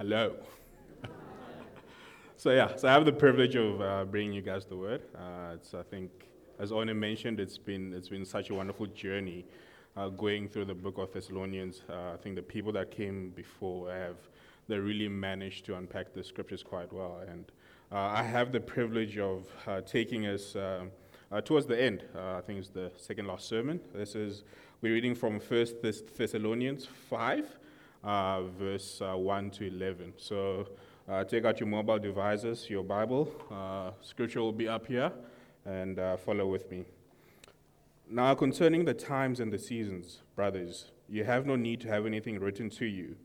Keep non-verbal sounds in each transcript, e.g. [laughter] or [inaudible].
Hello. [laughs] so yeah, so I have the privilege of uh, bringing you guys the word. Uh, it's I think, as Ona mentioned, it's been it's been such a wonderful journey uh, going through the book of Thessalonians. Uh, I think the people that came before have they really managed to unpack the scriptures quite well, and uh, I have the privilege of uh, taking us. towards the end, I think it's the second last sermon. This is we're reading from First Thessalonians five, uh, verse uh, 1 to 11. So uh, take out your mobile devices, your Bible. Uh, scripture will be up here, and uh, follow with me. Now, concerning the times and the seasons, brothers, you have no need to have anything written to you.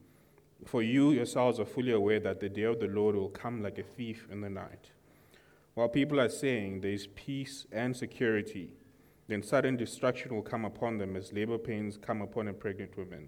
For you yourselves are fully aware that the day of the Lord will come like a thief in the night. While people are saying there is peace and security, then sudden destruction will come upon them as labor pains come upon a pregnant woman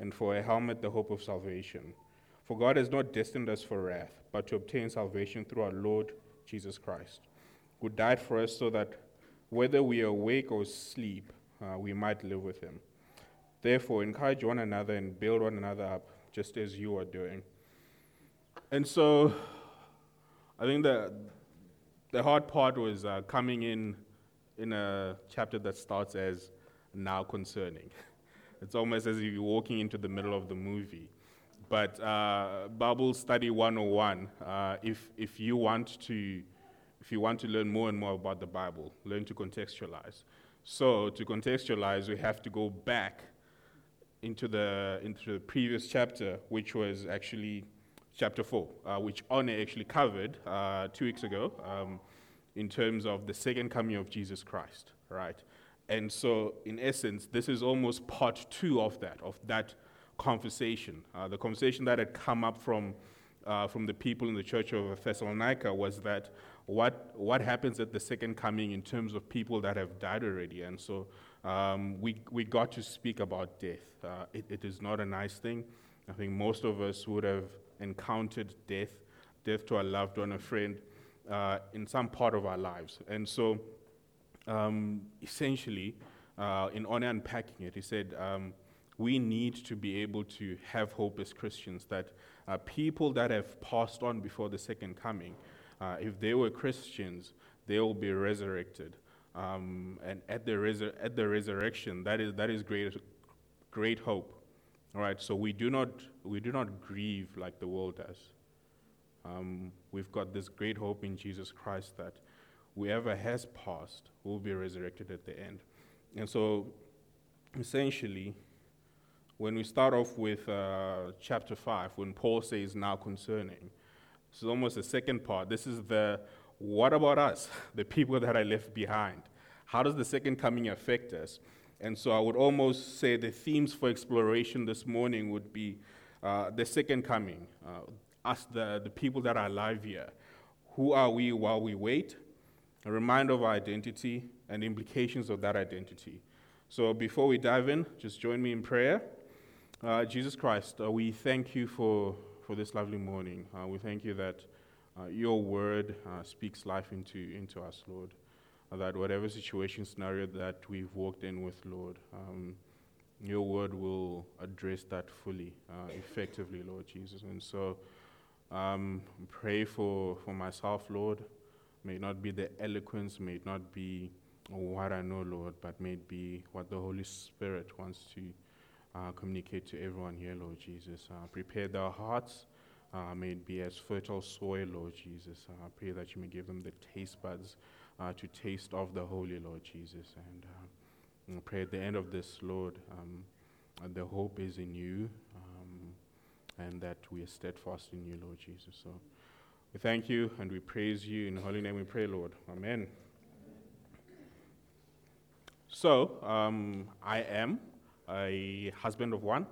and for a helmet, the hope of salvation. For God has not destined us for wrath, but to obtain salvation through our Lord Jesus Christ, who died for us so that whether we awake or sleep, uh, we might live with him. Therefore, encourage one another and build one another up, just as you are doing. And so, I think the, the hard part was uh, coming in in a chapter that starts as now concerning. [laughs] It's almost as if you're walking into the middle of the movie. But uh, Bible Study 101, uh, if, if, you want to, if you want to learn more and more about the Bible, learn to contextualize. So, to contextualize, we have to go back into the, into the previous chapter, which was actually chapter 4, uh, which One actually covered uh, two weeks ago um, in terms of the second coming of Jesus Christ, right? And so, in essence, this is almost part two of that, of that conversation. Uh, the conversation that had come up from, uh, from the people in the church of Thessalonica was that what, what happens at the second coming in terms of people that have died already. And so um, we, we got to speak about death. Uh, it, it is not a nice thing. I think most of us would have encountered death, death to a loved one, a friend, uh, in some part of our lives. And so um, essentially, uh, in unpacking it, he said, um, we need to be able to have hope as Christians that uh, people that have passed on before the second coming, uh, if they were Christians, they will be resurrected. Um, and at the, resur- at the resurrection, that is, that is great, great hope. All right, so we do not, we do not grieve like the world does. Um, we've got this great hope in Jesus Christ that whoever has passed will be resurrected at the end. And so, essentially, when we start off with uh, chapter 5, when Paul says now concerning, this is almost the second part. This is the what about us, [laughs] the people that I left behind? How does the second coming affect us? And so I would almost say the themes for exploration this morning would be uh, the second coming, uh, us, the, the people that are alive here. Who are we while we wait? A reminder of our identity and implications of that identity. So before we dive in, just join me in prayer. Uh, Jesus Christ, uh, we thank you for, for this lovely morning. Uh, we thank you that uh, your word uh, speaks life into, into us, Lord. Uh, that whatever situation, scenario that we've walked in with, Lord, um, your word will address that fully, effectively, Lord Jesus. And so um, pray for, for myself, Lord. May it not be the eloquence, may it not be what I know, Lord, but may it be what the Holy Spirit wants to uh, communicate to everyone here, Lord Jesus. Uh, prepare their hearts. Uh, may it be as fertile soil, Lord Jesus. Uh, I pray that you may give them the taste buds uh, to taste of the Holy, Lord Jesus. And uh, I pray at the end of this, Lord, um, the hope is in you um, and that we are steadfast in you, Lord Jesus. So. We thank you and we praise you. In holy name we pray, Lord. Amen. So, um, I am a husband of one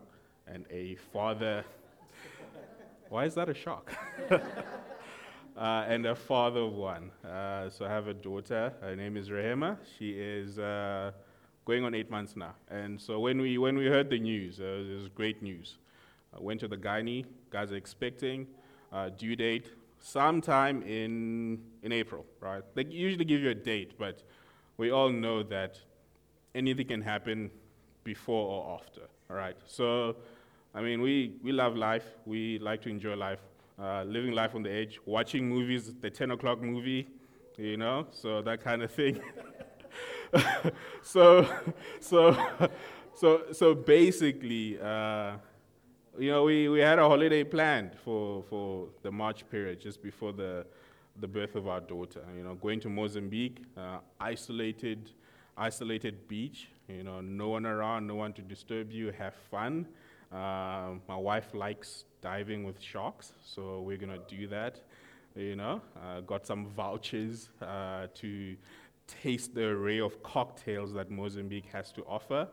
and a father [laughs] Why is that a shock? [laughs] uh, and a father of one. Uh, so I have a daughter. Her name is Rehema. She is uh, going on eight months now. And so when we, when we heard the news, uh, it was great news. I went to the gynae. Guys are expecting. Uh, due date sometime in, in April, right? They usually give you a date, but we all know that anything can happen before or after, all right? So, I mean, we, we love life. We like to enjoy life, uh, living life on the edge, watching movies, the 10 o'clock movie, you know, so that kind of thing. [laughs] so, so, [laughs] so, so basically, uh, you know, we, we had a holiday planned for, for the March period, just before the, the birth of our daughter. You know, going to Mozambique, uh, isolated, isolated beach. You know, no one around, no one to disturb you. Have fun. Uh, my wife likes diving with sharks, so we're gonna do that. You know, uh, got some vouchers uh, to taste the array of cocktails that Mozambique has to offer.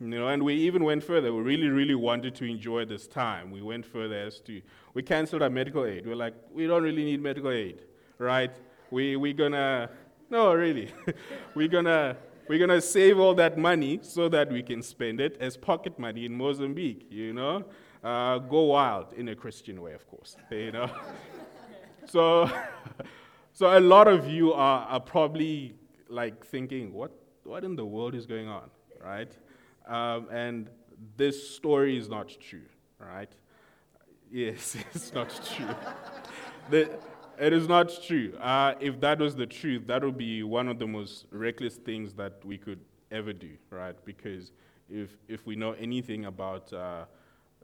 You know, and we even went further. We really, really wanted to enjoy this time. We went further as to we canceled our medical aid. We're like, we don't really need medical aid, right? We we're gonna no, really, [laughs] we're gonna we're gonna save all that money so that we can spend it as pocket money in Mozambique. You know, uh, go wild in a Christian way, of course. You know, [laughs] so [laughs] so a lot of you are, are probably like thinking, what what in the world is going on, right? Um, and this story is not true, right? Yes, [laughs] it's not true. the, it is not true. Uh, if that was the truth, that would be one of the most reckless things that we could ever do, right? Because if, if we know anything about uh,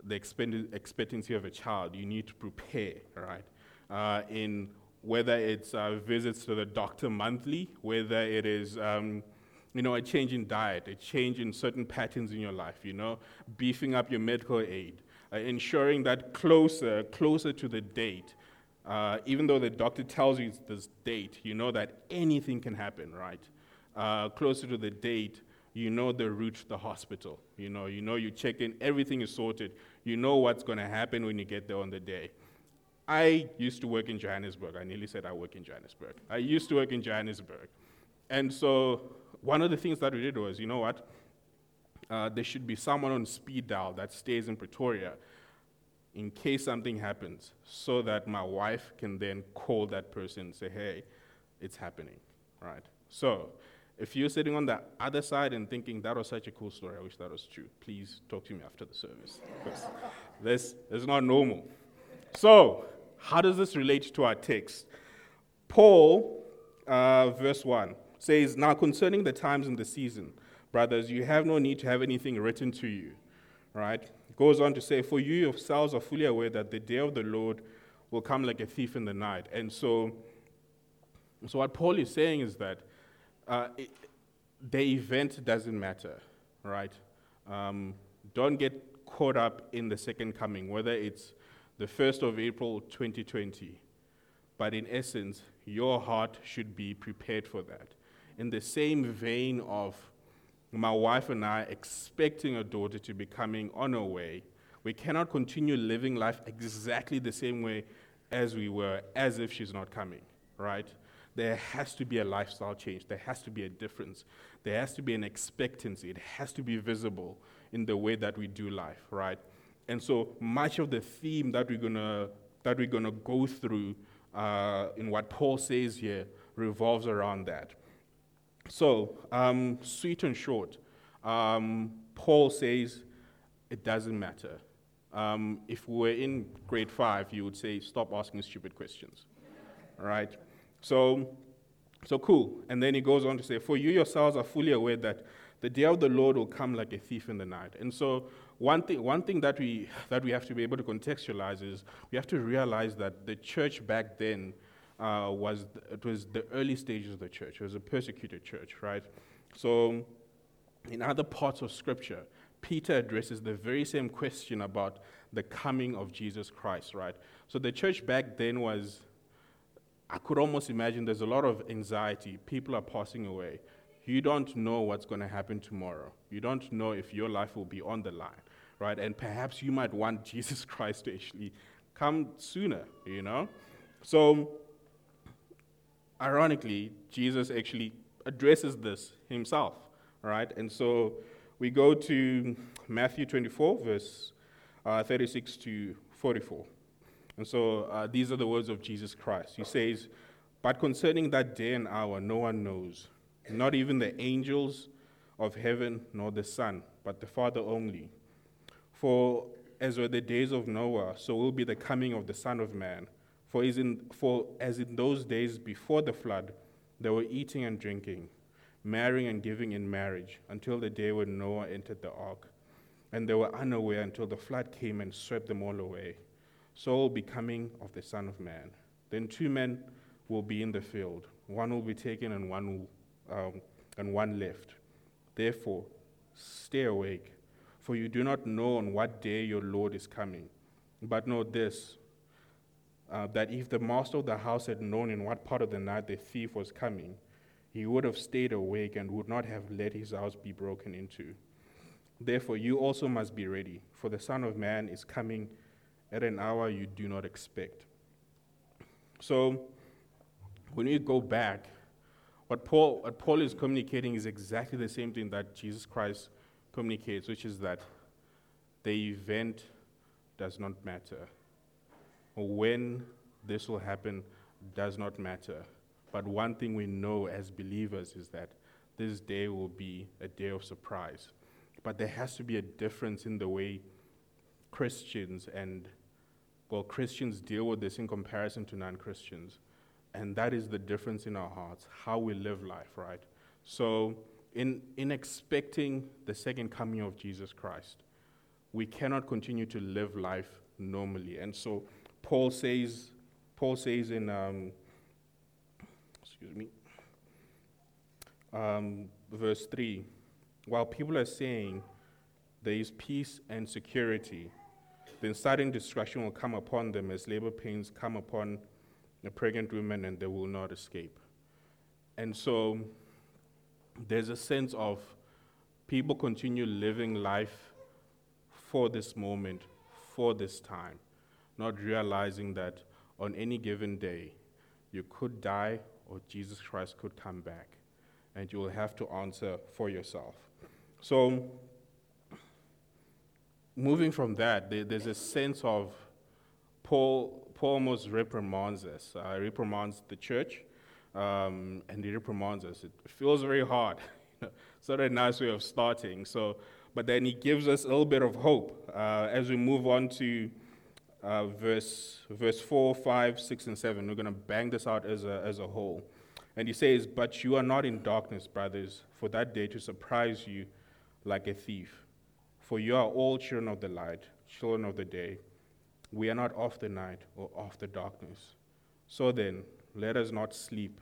the expectancy of a child, you need to prepare, right? Uh, in whether it's uh, visits to the doctor monthly, whether it is um, you know, a change in diet, a change in certain patterns in your life, you know, beefing up your medical aid, uh, ensuring that closer, closer to the date, uh, even though the doctor tells you this date, you know that anything can happen, right? Uh, closer to the date, you know the route to the hospital. You know, you know you check in, everything is sorted. You know what's going to happen when you get there on the day. I used to work in Johannesburg. I nearly said I work in Johannesburg. I used to work in Johannesburg. And so one of the things that we did was, you know what? Uh, there should be someone on speed dial that stays in Pretoria in case something happens, so that my wife can then call that person and say, hey, it's happening, right? So, if you're sitting on the other side and thinking that was such a cool story, I wish that was true, please talk to me after the service. Because this is not normal. So, how does this relate to our text? Paul, uh, verse 1 says, Now concerning the times and the season, brothers, you have no need to have anything written to you. Right? Goes on to say, For you yourselves are fully aware that the day of the Lord will come like a thief in the night. And so, so what Paul is saying is that uh, it, the event doesn't matter, right? Um, don't get caught up in the second coming, whether it's the 1st of April 2020. But in essence, your heart should be prepared for that in the same vein of my wife and I expecting a daughter to be coming on her way, we cannot continue living life exactly the same way as we were, as if she's not coming, right? There has to be a lifestyle change. There has to be a difference. There has to be an expectancy. It has to be visible in the way that we do life, right? And so much of the theme that we're gonna that we're gonna go through uh, in what Paul says here revolves around that. So, um, sweet and short, um, Paul says it doesn't matter. Um, if we were in grade five, you would say, stop asking stupid questions. All right? So, so cool. And then he goes on to say, For you yourselves are fully aware that the day of the Lord will come like a thief in the night. And so, one thing, one thing that, we, that we have to be able to contextualize is we have to realize that the church back then uh, was it was the early stages of the church. It was a persecuted church, right? So, in other parts of Scripture, Peter addresses the very same question about the coming of Jesus Christ, right? So the church back then was, I could almost imagine there's a lot of anxiety. People are passing away. You don't know what's going to happen tomorrow. You don't know if your life will be on the line, right? And perhaps you might want [laughs] Jesus Christ to actually come sooner, you know? So, ironically, Jesus actually addresses this himself, right? And so we go to Matthew 24, verse uh, 36 to 44. And so uh, these are the words of Jesus Christ. He says, But concerning that day and hour, no one knows, not even the angels of heaven, nor the Son, but the Father only. For as were the days of Noah, so will be the coming of the Son of Man. For, as in, for as in those days before the flood, they were eating and drinking, marrying and giving in marriage, until the day when Noah entered the ark. And they were unaware until the flood came and swept them all away. So will be of the Son of Man. Then two men will be in the field, one will be taken and one, will, um, and one left. Therefore, stay awake, for you do not know on what day your Lord is coming. But know this uh, that if the master of the house had known in what part of the night the thief was coming, he would have stayed awake and would not have let his house be broken into. Therefore, you also must be ready, for the Son of Man is coming at an hour you do not expect. So, when we go back, what Paul, what Paul is communicating is exactly the same thing that Jesus Christ communicates, which is that the event does not matter. When this will happen does not matter. But one thing we know as believers is that this day will be a day of surprise. But there has to be a difference in the way Christians and, well, Christians deal with this in comparison to non Christians. And that is the difference in our hearts, how we live life, right? So, in, in expecting the second coming of Jesus Christ, we cannot continue to live life normally. And so, Paul says, Paul says in, um, excuse me, um, verse 3 while people are saying there is peace and security, then sudden destruction will come upon them as labor pains come upon a pregnant woman and they will not escape. And so there's a sense of people continue living life for this moment, for this time not realizing that on any given day, you could die or Jesus Christ could come back, and you will have to answer for yourself. So, moving from that, there's a sense of Paul, Paul almost reprimands us, uh, reprimands the church, um, and he reprimands us. It feels very hard. [laughs] it's not a nice way of starting. So, but then he gives us a little bit of hope uh, as we move on to uh, verse, verse 4, 5, 6, and 7. We're going to bang this out as a, as a whole. And he says, But you are not in darkness, brothers, for that day to surprise you like a thief. For you are all children of the light, children of the day. We are not of the night or of the darkness. So then, let us not sleep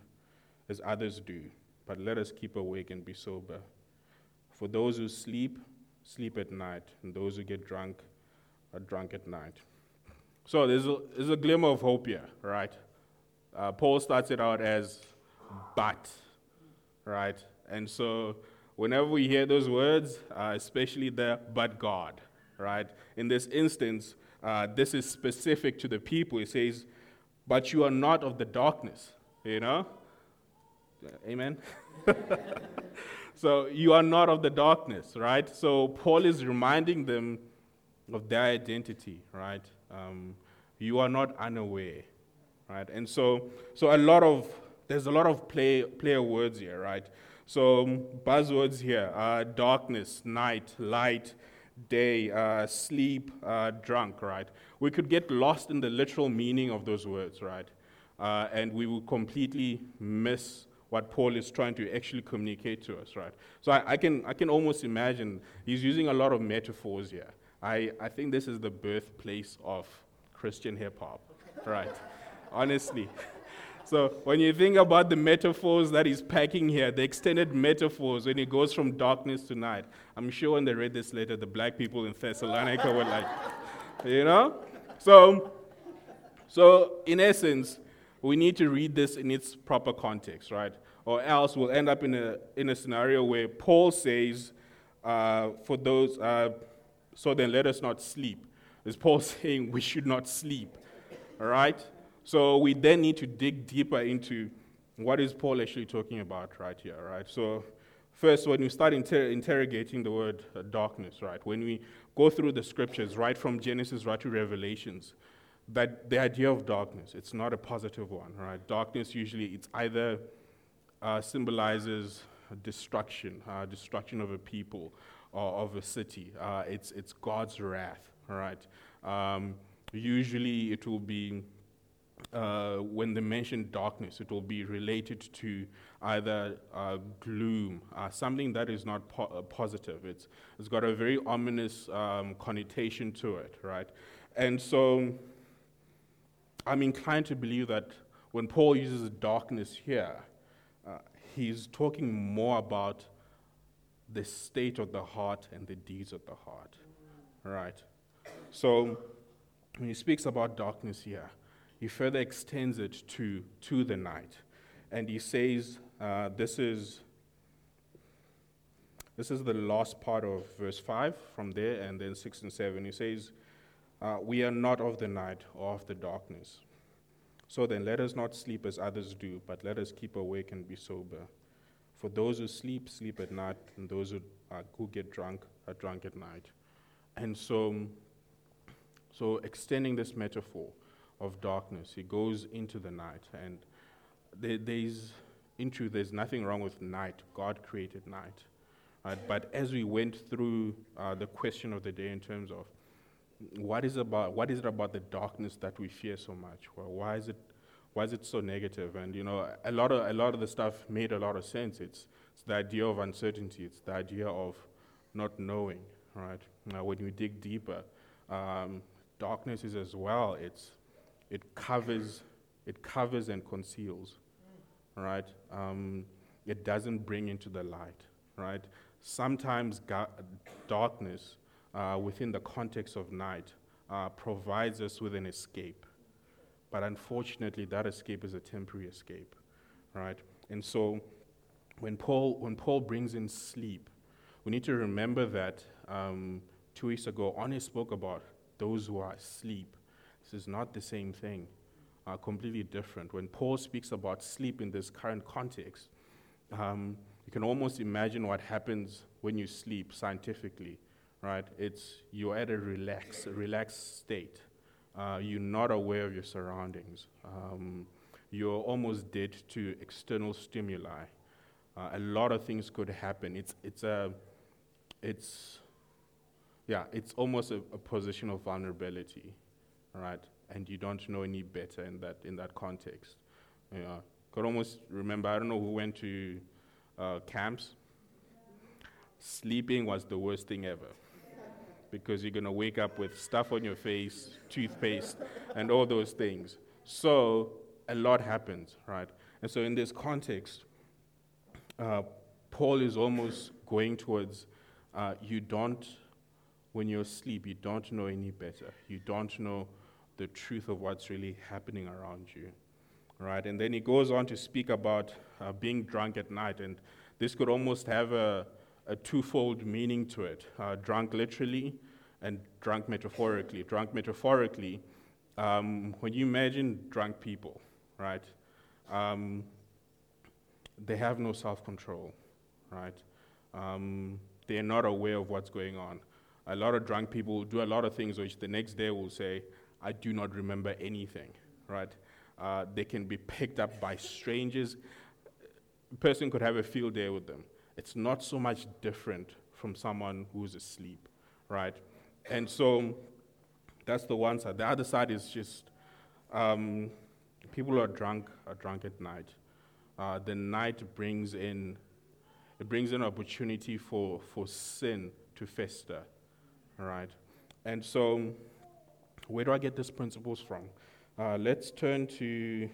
as others do, but let us keep awake and be sober. For those who sleep, sleep at night, and those who get drunk are drunk at night. So there's a, there's a glimmer of hope here, right? Uh, Paul starts it out as but, right? And so whenever we hear those words, uh, especially the but God, right? In this instance, uh, this is specific to the people. It says, but you are not of the darkness, you know? Amen? [laughs] so you are not of the darkness, right? So Paul is reminding them of their identity, right? Um, you are not unaware, right? And so, so a lot of there's a lot of play player words here, right? So um, buzzwords here: uh, darkness, night, light, day, uh, sleep, uh, drunk, right? We could get lost in the literal meaning of those words, right? Uh, and we will completely miss what Paul is trying to actually communicate to us, right? So I, I, can, I can almost imagine he's using a lot of metaphors here. I, I think this is the birthplace of Christian hip hop, right? Honestly. So when you think about the metaphors that he's packing here, the extended metaphors when he goes from darkness to night, I'm sure when they read this letter, the black people in Thessalonica were like, you know? So, so in essence, we need to read this in its proper context, right? Or else we'll end up in a, in a scenario where Paul says, uh, for those, uh, so then let us not sleep. Is Paul [laughs] saying we should not sleep? All right? So we then need to dig deeper into what is Paul actually talking about right here, right? So first, when we start inter- interrogating the word uh, darkness, right? When we go through the scriptures, right from Genesis right to Revelations, that the idea of darkness, it's not a positive one, right? Darkness usually, it's either uh, symbolizes destruction, uh, destruction of a people of a city. Uh, it's, it's God's wrath, right? Um, usually it will be, uh, when they mention darkness, it will be related to either uh, gloom, uh, something that is not po- positive. It's, it's got a very ominous um, connotation to it, right? And so I'm inclined to believe that when Paul uses darkness here, uh, he's talking more about the state of the heart and the deeds of the heart. Right? So, when he speaks about darkness here, he further extends it to, to the night. And he says, uh, this is. This is the last part of verse 5 from there, and then 6 and 7. He says, uh, We are not of the night or of the darkness. So then, let us not sleep as others do, but let us keep awake and be sober. For those who sleep, sleep at night, and those who, uh, who get drunk are drunk at night. And so, so extending this metaphor of darkness, he goes into the night, and there, there's in truth, there's nothing wrong with night. God created night. Right? But as we went through uh, the question of the day in terms of what is about what is it about the darkness that we fear so much? Well, why is it why is it so negative? And you know, a lot of a lot of the stuff made a lot of sense. It's, it's the idea of uncertainty. It's the idea of not knowing. Right? Now, when you dig deeper, um, darkness is as well. It's it covers it covers and conceals. Right? Um, it doesn't bring into the light. Right? Sometimes ga- darkness uh, within the context of night uh, provides us with an escape. But unfortunately, that escape is a temporary escape, right? And so when Paul, when Paul brings in sleep, we need to remember that um, two weeks ago, Oni spoke about those who are asleep. This is not the same thing, uh, completely different. When Paul speaks about sleep in this current context, um, you can almost imagine what happens when you sleep scientifically, right? It's you're at a relaxed, relaxed state. Uh, you're not aware of your surroundings. Um, you're almost dead to external stimuli. Uh, a lot of things could happen. It's, it's, a, it's, yeah, it's almost a, a position of vulnerability, right? And you don't know any better in that, in that context. You know, could almost remember, I don't know who went to uh, camps. Sleeping was the worst thing ever because you're going to wake up with stuff on your face, toothpaste, and all those things. So a lot happens, right? And so in this context, uh, Paul is almost going towards uh, you don't, when you're asleep, you don't know any better. You don't know the truth of what's really happening around you, right? And then he goes on to speak about uh, being drunk at night, and this could almost have a a twofold meaning to it uh, drunk literally and drunk metaphorically. Drunk metaphorically, um, when you imagine drunk people, right, um, they have no self control, right? Um, they're not aware of what's going on. A lot of drunk people do a lot of things which the next day will say, I do not remember anything, right? Uh, they can be picked up by strangers. A person could have a field day with them it's not so much different from someone who's asleep, right? And so that's the one side. The other side is just um, people who are drunk are drunk at night. Uh, the night brings in it brings in opportunity for, for sin to fester, right? And so, where do I get these principles from? Uh, let's turn to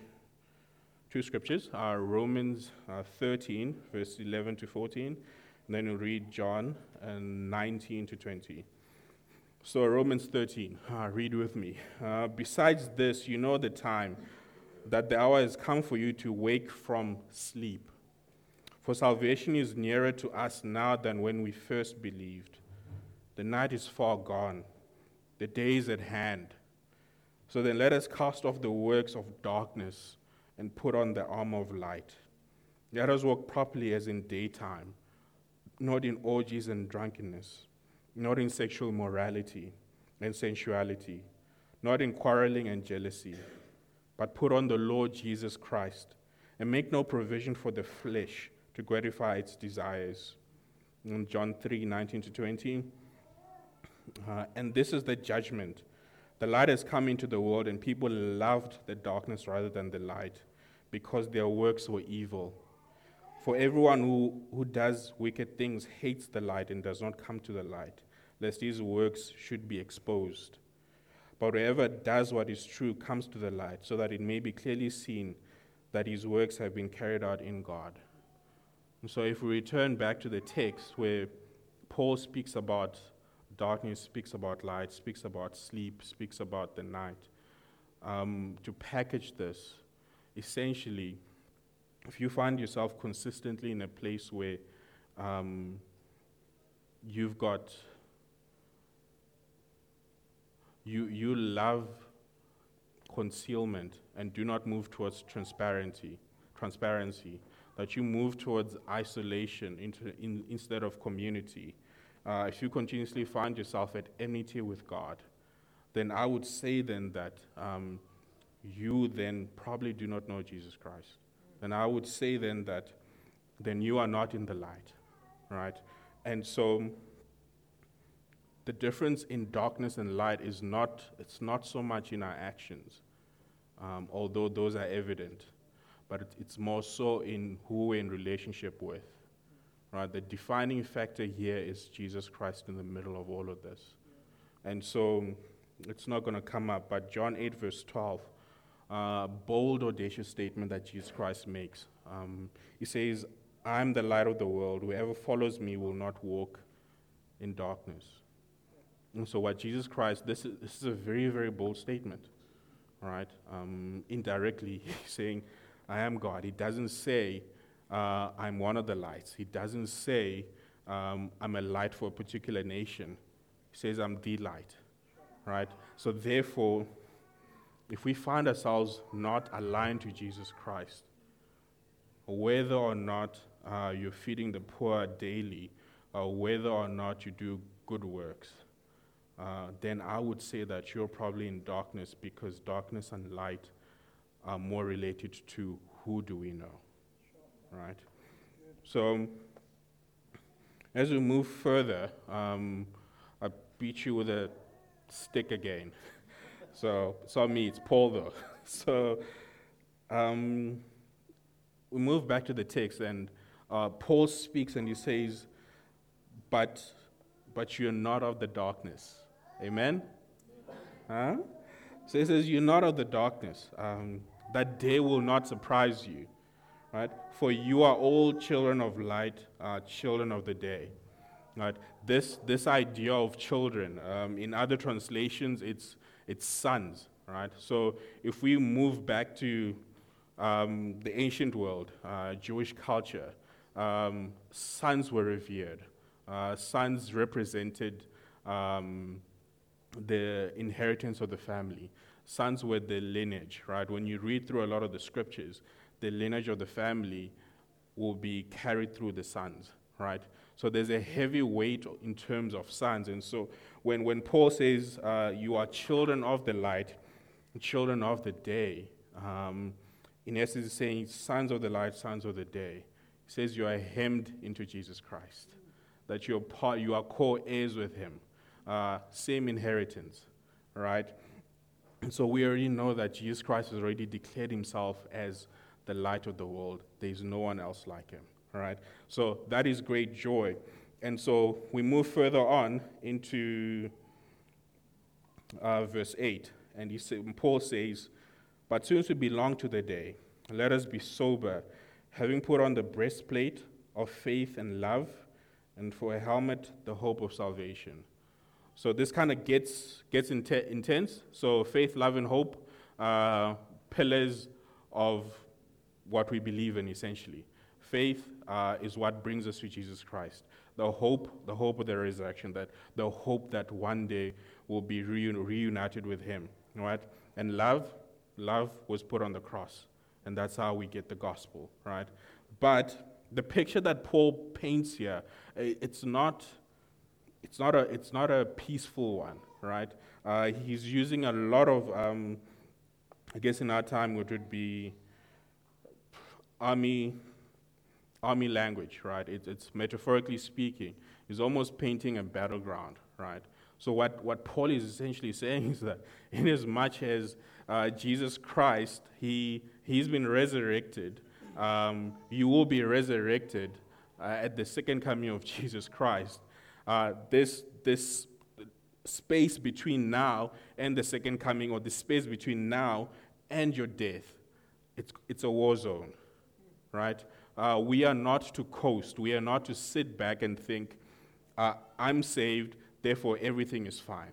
two scriptures are Romans uh, 13, verse 11 to 14, and then we'll read John uh, 19 to 20. So, Romans 13, uh, read with me. Uh, besides this, you know the time that the hour has come for you to wake from sleep. For salvation is nearer to us now than when we first believed. The night is far gone, the day is at hand. So then let us cast off the works of darkness and put on the armor of light. Let us walk properly as in daytime, not in orgies and drunkenness, not in sexual morality and sensuality, not in quarreling and jealousy, but put on the Lord Jesus Christ and make no provision for the flesh to gratify its desires. In John 3 19 to 20. Uh, and this is the judgment. The light has come into the world, and people loved the darkness rather than the light because their works were evil. For everyone who, who does wicked things hates the light and does not come to the light, lest his works should be exposed. But whoever does what is true comes to the light, so that it may be clearly seen that his works have been carried out in God. And so, if we return back to the text where Paul speaks about darkness, speaks about light, speaks about sleep, speaks about the night, um, to package this, essentially, if you find yourself consistently in a place where um, you've got you, you love concealment and do not move towards transparency, transparency, that you move towards isolation into, in, instead of community. Uh, if you continuously find yourself at enmity with God, then I would say then that um, you then probably do not know Jesus Christ. And I would say then that then you are not in the light, right? And so the difference in darkness and light is not, it's not so much in our actions, um, although those are evident, but it's more so in who we're in relationship with. Right? The defining factor here is Jesus Christ in the middle of all of this. And so it's not going to come up, but John 8, verse 12, uh, bold, audacious statement that Jesus Christ makes. Um, he says, I'm the light of the world. Whoever follows me will not walk in darkness. And so, what Jesus Christ, this is, this is a very, very bold statement, right? Um, indirectly, [laughs] he's saying, I am God. He doesn't say, uh, I'm one of the lights. He doesn't say, um, I'm a light for a particular nation. He says, I'm the light, right? So, therefore, if we find ourselves not aligned to Jesus Christ, whether or not uh, you're feeding the poor daily, or whether or not you do good works, uh, then I would say that you're probably in darkness because darkness and light are more related to who do we know, right? So, as we move further, um, I beat you with a stick again. [laughs] so, it's not me, it's Paul though. [laughs] so, um, we move back to the text, and uh, Paul speaks and he says, But, but you're not of the darkness Amen? Huh? So he says, You're not of the darkness. Um, that day will not surprise you. Right? For you are all children of light, uh, children of the day. Right? This, this idea of children, um, in other translations, it's, it's sons. Right? So if we move back to um, the ancient world, uh, Jewish culture, um, sons were revered. Uh, sons represented um, the inheritance of the family. Sons were the lineage, right? When you read through a lot of the scriptures, the lineage of the family will be carried through the sons, right? So there's a heavy weight in terms of sons. And so when, when Paul says, uh, You are children of the light, children of the day, um, in essence, he's saying, Sons of the light, sons of the day. He says, You are hemmed into Jesus Christ, that you're part, you are co heirs with him uh, same inheritance, right? So we already know that Jesus Christ has already declared himself as the light of the world. There is no one else like him, right? So that is great joy. And so we move further on into uh, verse 8. And he say, Paul says, But since we belong to the day, let us be sober, having put on the breastplate of faith and love, and for a helmet, the hope of salvation. So this kind of gets, gets intense. So faith, love, and hope, uh, pillars of what we believe in, essentially. Faith uh, is what brings us to Jesus Christ. The hope, the hope of the resurrection, that the hope that one day we'll be reunited with Him. right? And love, love was put on the cross. And that's how we get the gospel, right? But the picture that Paul paints here, it's not, it's not, a, it's not a peaceful one, right? Uh, he's using a lot of, um, I guess in our time, it would be army, army language, right? It, it's metaphorically speaking. He's almost painting a battleground, right? So what, what Paul is essentially [laughs] saying is that in as much as uh, Jesus Christ, he, he's been resurrected, um, you will be resurrected uh, at the second coming of [laughs] Jesus Christ. Uh, this, this space between now and the second coming, or the space between now and your death, it's, it's a war zone, right? Uh, we are not to coast. We are not to sit back and think, uh, I'm saved, therefore everything is fine,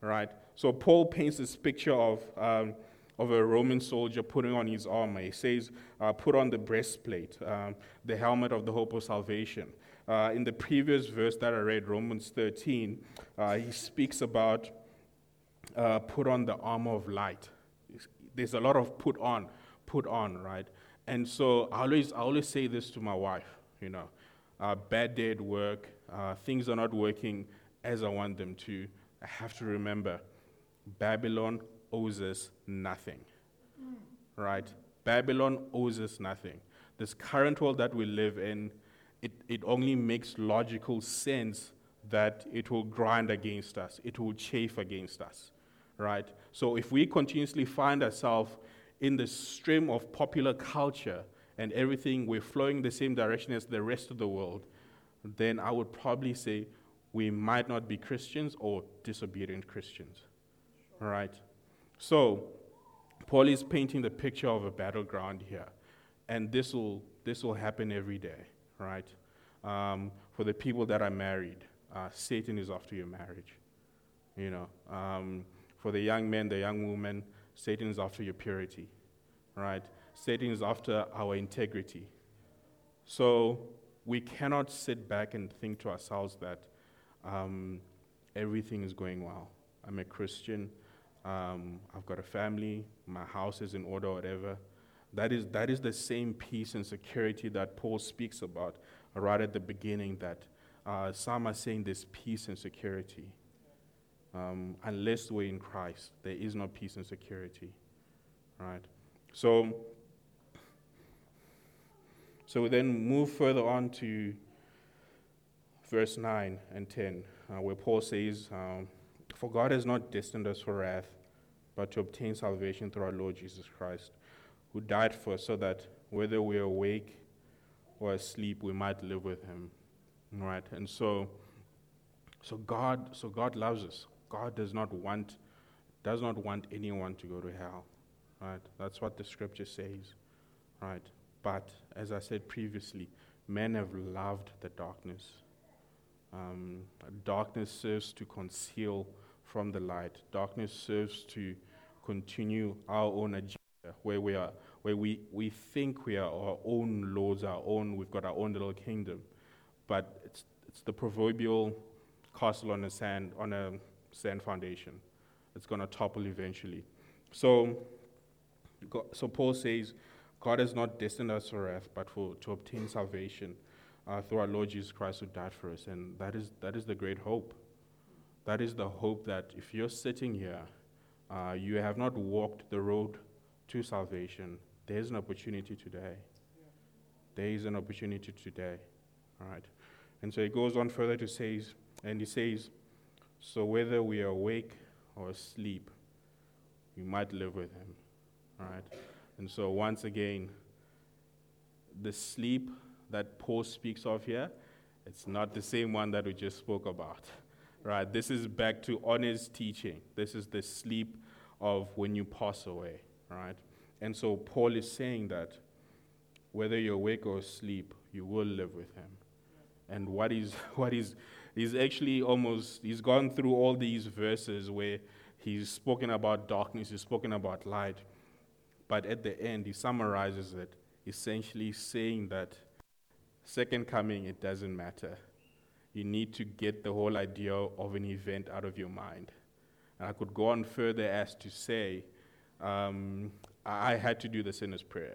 right? So Paul paints this picture of, um, of a Roman soldier putting on his armor. He says, uh, put on the breastplate, um, the helmet of the hope of salvation. Uh, in the previous verse that I read, Romans 13, uh, he speaks about uh, put on the armor of light. There's a lot of put on, put on, right? And so I always, I always say this to my wife, you know, uh, bad day at work, uh, things are not working as I want them to. I have to remember Babylon owes us nothing, mm. right? Babylon owes us nothing. This current world that we live in, it, it only makes logical sense that it will grind against us, it will chafe against us, right? So if we continuously find ourselves in the stream of popular culture and everything, we're flowing the same direction as the rest of the world, then I would probably say we might not be Christians or disobedient Christians. All right? So, Paul is painting the picture of a battleground here. And this will, this will happen every day, right? Um, for the people that are married, uh, Satan is after your marriage. You know, um, for the young men, the young women, Satan is after your purity, right? Satan is after our integrity. So we cannot sit back and think to ourselves that um, everything is going well. I'm a Christian. Um, I've got a family. My house is in order, whatever. That is, that is the same peace and security that Paul speaks about right at the beginning. That uh, some are saying there's peace and security. Um, unless we're in Christ, there is no peace and security. Right? So, so we then move further on to verse 9 and 10, uh, where Paul says, um, For God has not destined us for wrath, but to obtain salvation through our Lord Jesus Christ, who died for us so that whether we are awake or asleep, we might live with him. Right? And so, so God, so God loves us. God does not want, does not want anyone to go to hell. Right? That's what the scripture says. Right? But as I said previously, men have loved the darkness um, darkness serves to conceal from the light. Darkness serves to continue our own agenda, where we are, where we, we think we are our own lords, our own, we've got our own little kingdom, but it's, it's the proverbial castle on a sand on a sand foundation. It's going to topple eventually. So, so Paul says, God has not destined us for wrath, but for to obtain salvation uh, through our Lord Jesus Christ who died for us. And that is, that is the great hope. That is the hope that if you're sitting here, uh, you have not walked the road to salvation, there's an opportunity today. There is an opportunity today. All right. And so he goes on further to say, and he says, So whether we are awake or asleep, we might live with him. All right. And so once again, the sleep that Paul speaks of here, it's not the same one that we just spoke about. Right? This is back to Oni's teaching. This is the sleep of when you pass away. Right? And so Paul is saying that whether you're awake or asleep, you will live with him. And what is [laughs] what is he's actually almost he's gone through all these verses where he's spoken about darkness, he's spoken about light. But at the end, he summarizes it, essentially saying that Second coming, it doesn't matter. You need to get the whole idea of an event out of your mind. And I could go on further as to say, um, I had to do the sinner's prayer,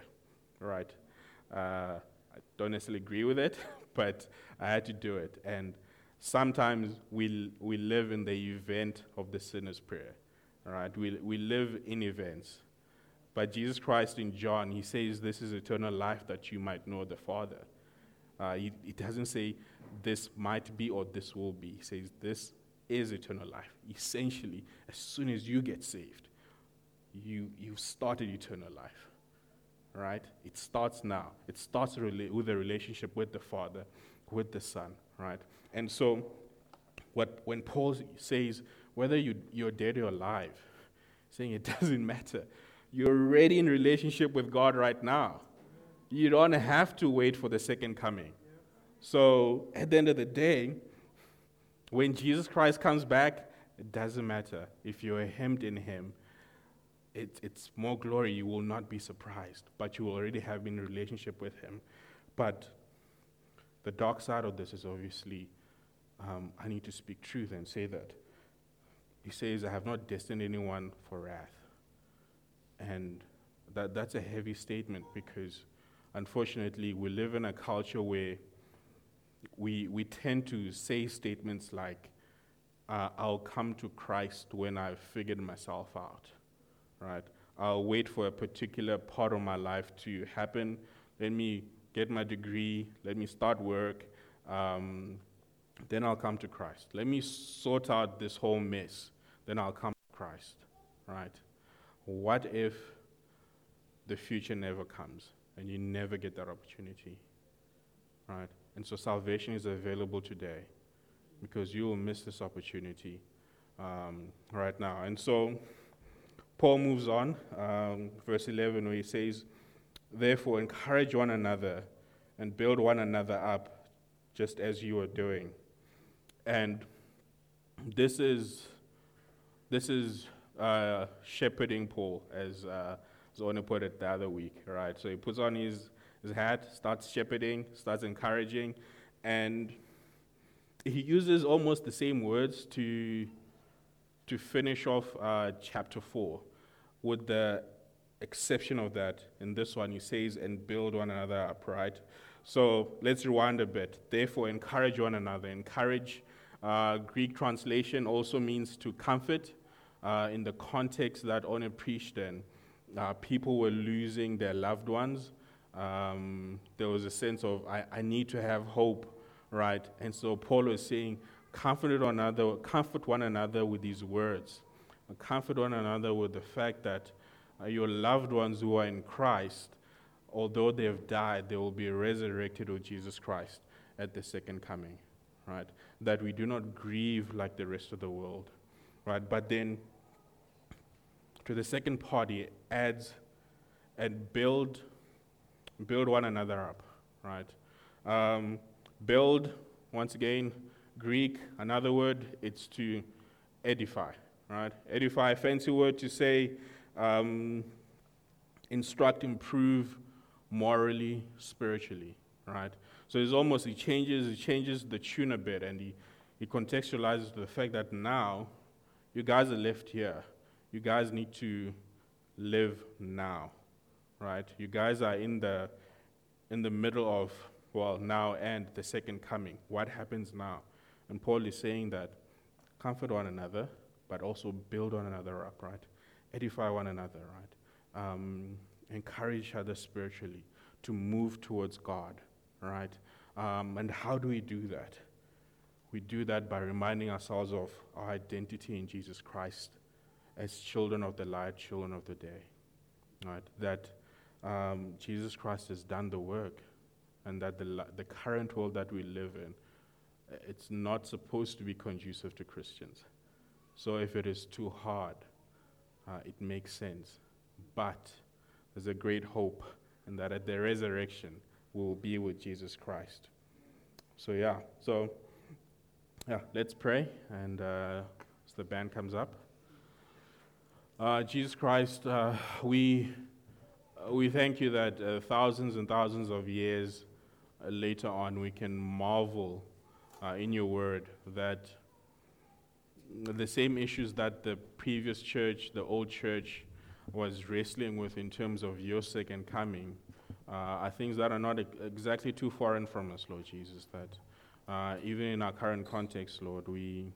right? Uh, I don't necessarily agree with it, [laughs] but I had to do it. And sometimes we, we live in the event of the sinner's prayer, right? We, we live in events. But Jesus Christ in John, he says, This is eternal life that you might know the Father. Uh, he, he doesn't say, This might be or this will be. He says, This is eternal life. Essentially, as soon as you get saved, you, you've started eternal life. Right? It starts now. It starts with a relationship with the Father, with the Son. Right? And so, what, when Paul says, whether you, you're dead or alive, saying it [laughs] doesn't matter, you're already in relationship with God right now. You don't have to wait for the second coming. So, at the end of the day, when Jesus Christ comes back, it doesn't matter. If you're hemmed in Him, it, it's more glory. You will not be surprised, but you already have been in relationship with Him. But the dark side of this is obviously um, I need to speak truth and say that. He says, I have not destined anyone for wrath. And that, that's a heavy statement because unfortunately we live in a culture where we, we tend to say statements like, uh, I'll come to Christ when I've figured myself out, right? I'll wait for a particular part of my life to happen. Let me get my degree. Let me start work. Um, then I'll come to Christ. Let me sort out this whole mess. Then I'll come to Christ, right? What if the future never comes and you never get that opportunity, right? And so salvation is available today because you will miss this opportunity um, right now. And so Paul moves on, um, verse 11, where he says, Therefore, encourage one another and build one another up, just as you are doing. And this is, this is uh, shepherding Paul, as uh, Zona put it the other week, right? So he puts on his his hat, starts shepherding, starts encouraging, and he uses almost the same words to, to finish off uh, chapter 4, with the exception of that. In this one, he says, and build one another up, right? So let's rewind a bit. Therefore, encourage one another. Encourage, uh, Greek translation also means to comfort. Uh, in the context that Oni preached in, uh, people were losing their loved ones um, there was a sense of, I, I need to have hope, right? And so Paul is saying, comfort one another, comfort one another with these words. Comfort one another with the fact that uh, your loved ones who are in Christ, although they have died, they will be resurrected with Jesus Christ at the second coming, right? That we do not grieve like the rest of the world, right? But then to the second part, he adds and build build one another up, right? Um, build, once again, Greek, another word, it's to edify, right? Edify, fancy word to say um, instruct, improve morally, spiritually, right? So it's almost, he changes, he changes the tune a bit and he, he contextualizes the fact that now you guys are left here. You guys need to live now, right? You guys are in the, in the middle of, well, now and the second coming. What happens now? And Paul is saying that comfort one another, but also build one another up, right? Edify one another, right? Um, encourage each other spiritually to move towards God, right? Um, and how do we do that? We do that by reminding ourselves of our identity in Jesus Christ as children of the light, children of the day, right? That um, Jesus Christ has done the work, and that the, the current world that we live in, it's not supposed to be conducive to Christians. So if it is too hard, uh, it makes sense. But there's a great hope, in that at the resurrection, will be with Jesus Christ. So, yeah, so, yeah, let's pray, and uh, as the band comes up. Uh, Jesus Christ, uh, we we thank you that uh, thousands and thousands of years uh, later on, we can marvel uh, in your word that the same issues that the previous church, the old church, was wrestling with in terms of your second coming uh, are things that are not ex- exactly too foreign from us, Lord Jesus. That uh, even in our current context, Lord, we,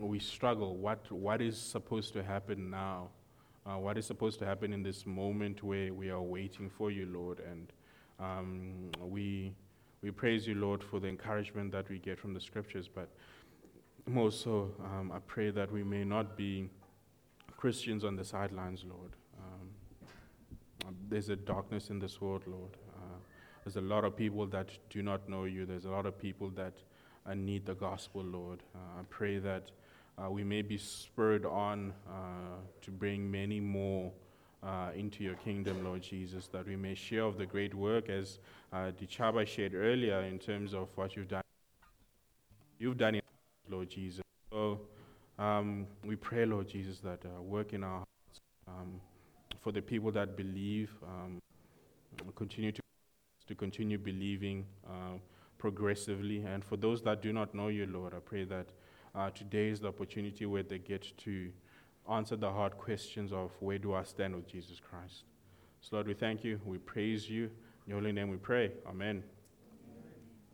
we struggle. What, what is supposed to happen now? Uh, what is supposed to happen in this moment where we are waiting for you, Lord? And um, we, we praise you, Lord, for the encouragement that we get from the scriptures. But more so, um, I pray that we may not be Christians on the sidelines, Lord. There's a darkness in this world, Lord. Uh, there's a lot of people that do not know you. There's a lot of people that uh, need the gospel, Lord. Uh, I pray that uh, we may be spurred on uh, to bring many more uh, into your kingdom, Lord Jesus, that we may share of the great work as uh, Dichaba shared earlier in terms of what you've done. You've done it, Lord Jesus. So um, we pray, Lord Jesus, that work in our hearts um, for the people that believe, um, continue to, to continue believing uh, progressively. And for those that do not know you, Lord, I pray that uh, today is the opportunity where they get to answer the hard questions of where do I stand with Jesus Christ. So, Lord, we thank you. We praise you. In your holy name we pray. Amen.